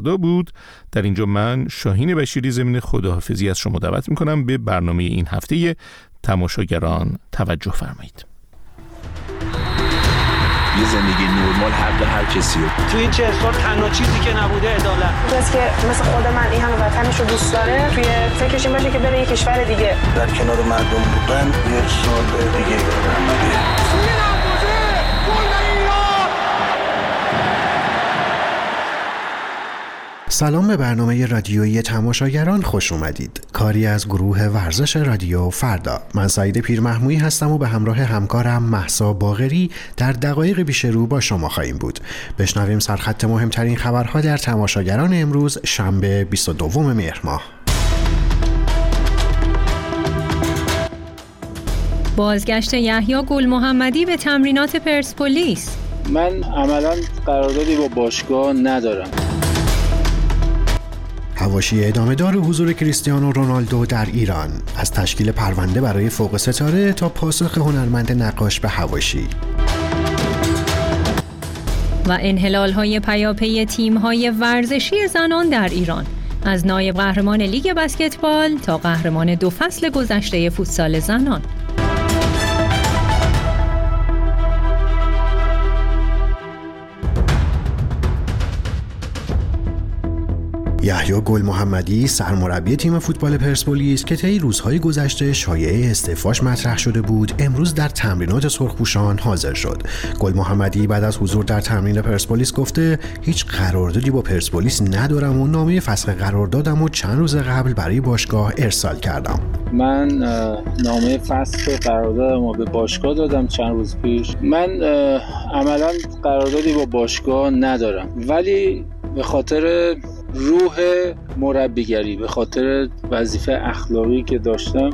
بود. در اینجا من شاهین بشیری زمین خداحافظی از شما دعوت می‌کنم به برنامه این هفته تماشاگران توجه فرمایید. یه زندگی نرمال حق هر کسی تو این چه سال تنها چیزی که نبوده عدالت. کسی که مثل خود من این همه وطنش رو دوست داره توی فکرش این باشه که بره یه کشور دیگه. در کنار مردم بودن یه سال دیگه. سلام به برنامه رادیویی تماشاگران خوش اومدید. کاری از گروه ورزش رادیو فردا. من سعید پیرمحمویی هستم و به همراه همکارم محسا باغری در دقایق پیش رو با شما خواهیم بود. بشنویم سرخط مهمترین خبرها در تماشاگران امروز شنبه 22 مهر ماه. بازگشت یحیی گل محمدی به تمرینات پرسپولیس. من عملا قراردادی با باشگاه ندارم. هواشی ادامه دار حضور کریستیانو رونالدو در ایران. از تشکیل پرونده برای فوق ستاره تا پاسخ هنرمند نقاش به هواشی. و انحلال های پیاپی تیم های ورزشی زنان در ایران. از نایب قهرمان لیگ بسکتبال تا قهرمان دو فصل گذشته فوتسال زنان. یحیی گل محمدی سرمربی تیم فوتبال پرسپولیس که طی روزهای گذشته شایعه استعفاش مطرح شده بود امروز در تمرینات سرخپوشان حاضر شد. گل محمدی بعد از حضور در تمرین پرسپولیس گفته هیچ قراردادی با پرسپولیس ندارم و نامه فسخ قراردادم و چند روز قبل برای باشگاه ارسال کردم. من نامه فسخ قراردادم به باشگاه دادم چند روز پیش. من عملا قراردادی با باشگاه ندارم. ولی به خاطر روح مربیگری به خاطر وظیفه اخلاقی که داشتم.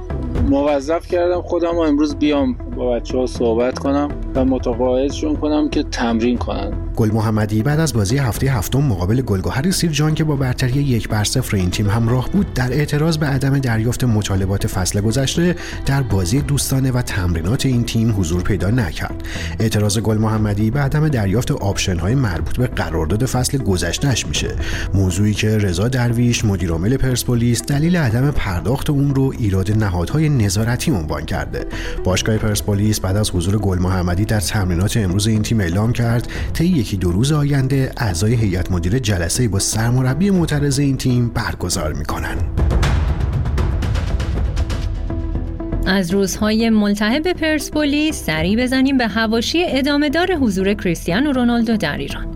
موظف کردم خودم امروز بیام با بچه ها صحبت کنم و متقاعدشون کنم که تمرین کنن. گل محمدی بعد از بازی هفته هفتم مقابل گلگهر سیرجان که با برتری یک بر صفر این تیم همراه بود در اعتراض به عدم دریافت مطالبات فصل گذشته در بازی دوستانه و تمرینات این تیم حضور پیدا نکرد. اعتراض گل محمدی به عدم دریافت option های مربوط به قرارداد فصل گذشتهش میشه. موضوعی که رضا درویش مدیرعامل پرسپولیس دلیل عدم پرداخت اون رو ایراد نهادهای نظارتی عنوان کرده. باشگاه پرسپولیس بعد از حضور گل محمدی در تمرینات امروز این تیم اعلام کرد طی یکی دو روز آینده اعضای هیئت مدیره جلسه با سرمربی معترض این تیم برگزار می‌کنن از روزهای ملتهب پرسپولیس سری بزنیم به هواشی ادامه دار حضور کریستیانو رونالدو در ایران.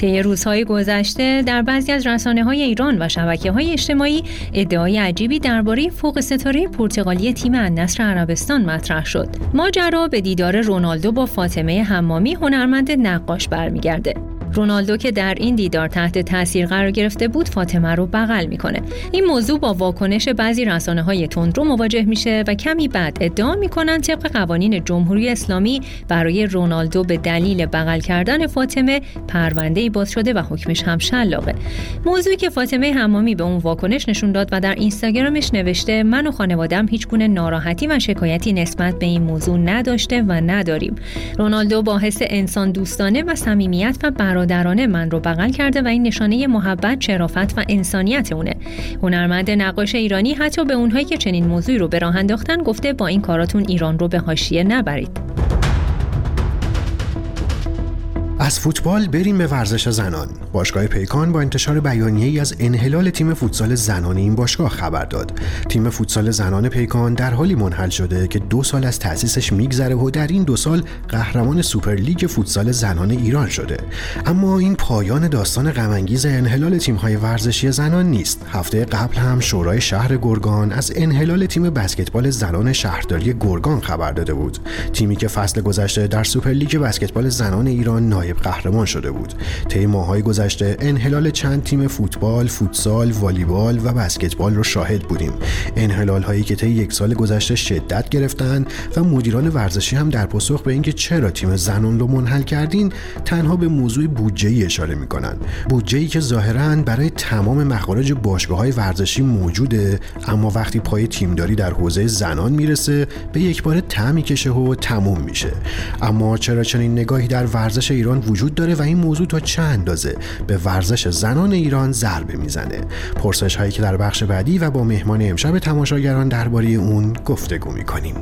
طی روزهای گذشته در بعضی از رسانه های ایران و شبکه های اجتماعی ادعای عجیبی درباره فوق ستاره پرتغالی تیم النصر عربستان مطرح شد. ماجرا به دیدار رونالدو با فاطمه حمامی هنرمند نقاش برمیگرده. رونالدو که در این دیدار تحت تاثیر قرار گرفته بود فاطمه رو بغل می‌کنه. این موضوع با واکنش بعضی رسانه های تندرو مواجه میشه و کمی بعد ادعا می‌کنن طبق قوانین جمهوری اسلامی برای رونالدو به دلیل بغل کردن فاطمه پرونده باز شده و حکمش هم شلاقه. موضوعی که فاطمه حمامی به اون واکنش نشون داد و در اینستاگرامش نوشته من و خانوادم هیچ گونه ناراحتی و شکایتی نسبت به این موضوع نداشته و نداریم. رونالدو با حس انسان دوستانه و صمیمیت و برادرانه من رو بغل کرده و این نشانه محبت، شرافت و انسانیت اونه. هنرمند نقاش ایرانی حتی به اونهایی که چنین موضوعی رو به راه انداختن گفته با این کاراتون ایران رو به حاشیه نبرید. از فوتبال بریم به ورزش زنان. باشگاه پیکان با انتشار بیانیه ای از انحلال تیم فوتسال زنان این باشگاه خبر داد. تیم فوتسال زنان پیکان در حالی منحل شده که دو سال از تأسیسش میگذره و در این دو سال قهرمان سوپرلیگ فوتسال زنان ایران شده. اما این پایان داستان غمانگیز انحلال تیم‌های ورزشی زنان نیست. هفته قبل هم شورای شهر گرگان از انحلال تیم بسکتبال زنان شهرداری گرگان خبر داده بود. تیمی که فصل گذشته در سوپرلیگ بسکتبال زنان ایران نایب قهرمان شده بود طی ماه‌های گذشته انحلال چند تیم فوتبال، فوتسال، والیبال و بسکتبال رو شاهد بودیم. انحلال هایی که طی یک سال گذشته شدت گرفتن و مدیران ورزشی هم در پاسخ به اینکه چرا تیم زنان رو منحل کردین تنها به موضوع بودجه ای اشاره می‌کنن. بودجه ای که ظاهرا برای تمام مخارج باشگاه های ورزشی موجوده اما وقتی پای تیمداری در حوزه زنان می‌رسه به یک بار تعمی کشه و تموم میشه. اما چرا چنین نگاهی در ورزش ایران وجود داره و این موضوع تا چه اندازه به ورزش زنان ایران ضربه می‌زنه. پرسش هایی که در بخش بعدی و با مهمان امشب تماشاگران درباره اون گفتگو می‌کنیم.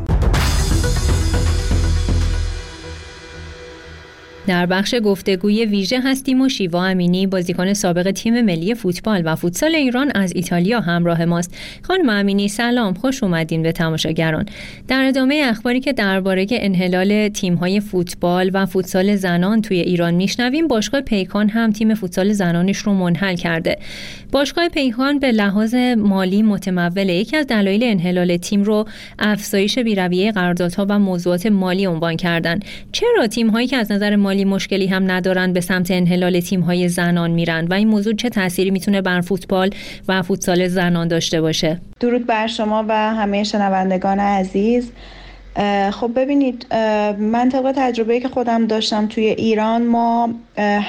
در بخش گفتگوی ویژه هستیم و شیوا امینی بازیکن سابق تیم ملی فوتبال و فوتسال ایران از ایتالیا همراه ماست. خانم امینی سلام خوش اومدین به تماشاگران. در ادامه اخباری که درباره انحلال تیم‌های فوتبال و فوتسال زنان توی ایران میشنویم باشگاه پیکان هم تیم فوتسال زنانش رو منحل کرده. باشگاه پیکان به لحاظ مالی متموله یکی از دلایل انحلال تیم رو افزایش بیرویه قراردادها و موضوعات مالی عنوان کردن. چرا تیم‌هایی که از نظر مالی مشکلی هم ندارن به سمت انحلال تیم های زنان میرن و این موضوع چه تأثیری می‌تونه بر فوتبال و فوتسال زنان داشته باشه؟ درود بر شما و همه شنوندگان عزیز. خب ببینید من طبق تجربه که خودم داشتم توی ایران ما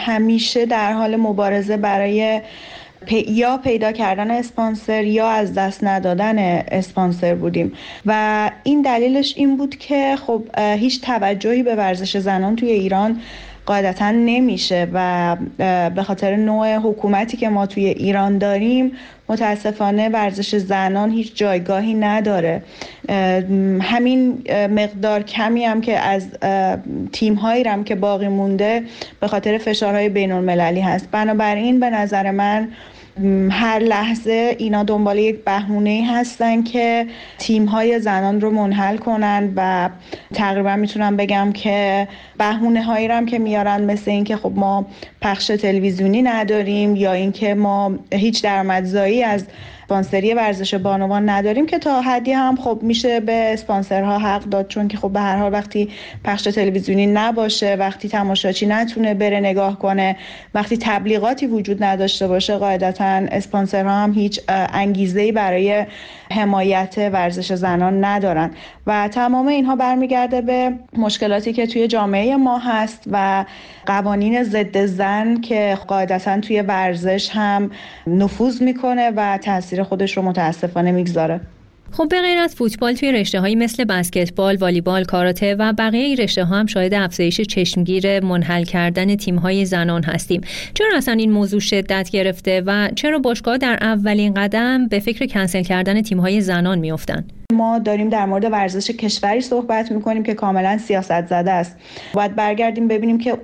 همیشه در حال مبارزه برای یا پیدا کردن اسپانسر یا از دست ندادن اسپانسر بودیم. و این دلیلش این بود که خب هیچ توجهی به ورزش زنان توی ایران قاعدتا نمیشه و به خاطر نوع حکومتی که ما توی ایران داریم متاسفانه ورزش زنان هیچ جایگاهی نداره. همین مقدار کمی هم که از تیم هایی هم که باقی مونده به خاطر فشارهای بین المللی هست. بنابراین به نظر من هر لحظه اینا دنبال یک بهونه هستن که تیم های زنان رو منحل کنن و تقریبا می‌تونم بگم که بهونه هایی هم که میارن مثل اینکه خب ما پخش تلویزیونی نداریم یا اینکه ما هیچ درآمدزایی از اسپانسری ورزش بانوان نداریم که تا حدی هم خب میشه به اسپانسرها حق داد چون که خب به هر حال وقتی پخش تلویزیونی نباشه وقتی تماشاچی نتونه بره نگاه کنه وقتی تبلیغاتی وجود نداشته باشه قاعدتا اسپانسرها هم هیچ انگیزه برای حمایت ورزش زنان ندارن. و تمام اینها برمیگرده به مشکلاتی که توی جامعه ما هست و قوانین ضد زن که قاعدتا توی ورزش هم نفوذ می‌کنه و تاثیر خودش رو متاسفانه می‌گذاره خب به غیر از فوتبال توی رشته هایی مثل بسکتبال، والیبال، کاراته و بقیه رشته ها هم شاهد افزایش چشمگیر منحل کردن تیم های زنان هستیم. چرا اصلا این موضوع شدت گرفته و چرا باشگاه در اولین قدم به فکر کنسل کردن تیم های زنان میافتن؟ ما داریم در مورد ورزش کشوری صحبت می‌کنیم که کاملا سیاست زده است. باید برگردیم ببینیم که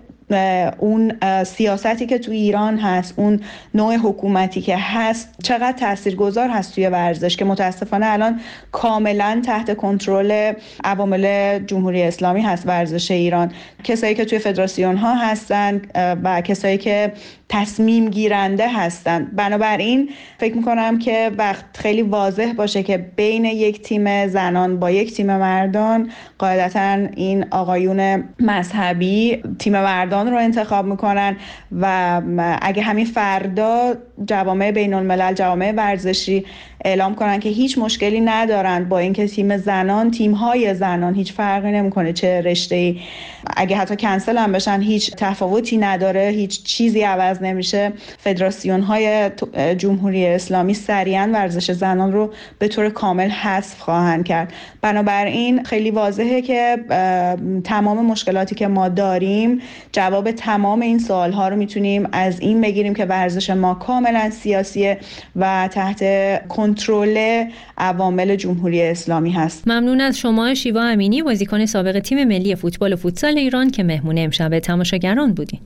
اون سیاستی که تو ایران هست اون نوع حکومتی که هست چقدر تاثیرگذار هست توی ورزش که متاسفانه الان کاملا تحت کنترل عوامل جمهوری اسلامی هست ورزش ایران. کسایی که توی فدراسیون ها هستن و کسایی که تصمیم گیرنده هستند بنابراین فکر می‌کنم که وقت خیلی واضح باشه که بین یک تیم زنان با یک تیم مردان قاعدتا این آقایون مذهبی تیم مردان رو انتخاب می‌کنن و اگه همین فردا جوامع بین الملل جوامع ورزشی اعلام کنن که هیچ مشکلی ندارن با اینکه تیم زنان تیم های زنان هیچ فرقی نمی‌کنه چه رشته ای اگه حتی کنسل هم بشن هیچ تفاوتی نداره هیچ چیزی عوض نمیشه. فدراسیون های جمهوری اسلامی سریعا ورزش زنان رو به طور کامل حذف خواهند کرد. بنابراین خیلی واضحه که تمام مشکلاتی که ما داریم جواب تمام این سوال ها رو می‌تونیم از این بگیریم که ورزش ما کاملا سیاسیه و تحت کنترل عوامل جمهوری اسلامی هست. ممنون از شما شیوا امینی بازیکن سابق تیم ملی فوتبال و فوتسال ایران که مهمون امشب تماشاگران بودیم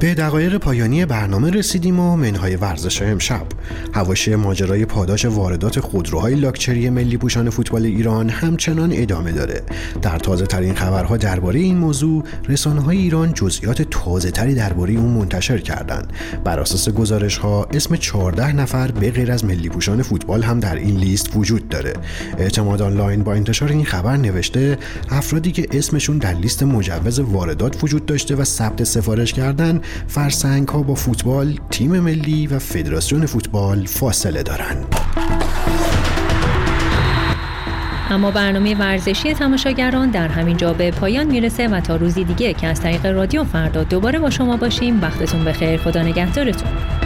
به دقایق پایانی برنامه رسیدیم و منهای ورزش امشب. هواشی ماجرای پاداش واردات خودروهای لاکچری ملی پوشان فوتبال ایران همچنان ادامه داره. در تازه ترین خبرها درباره این موضوع رسانه های ایران جزئیات تازه تری درباره اون منتشر کردند بر اساس گزارش ها اسم 14 نفر به غیر از ملی پوشان فوتبال هم در این لیست وجود داره. اعتماد آنلاین با انتشار این خبر نوشته افرادی که اسمشون در لیست مجوز واردات وجود داشته و ثبت سفارش کردن فرسنگ ها با فوتبال، تیم ملی و فدراسیون فوتبال فاصله دارند. اما برنامه ورزشی تماشاگران در همین جا به پایان می‌رسه و تا روزی دیگه که از طریق رادیو فردا دوباره با شما باشیم. وقتتون بخیر. خدا نگهدارتون.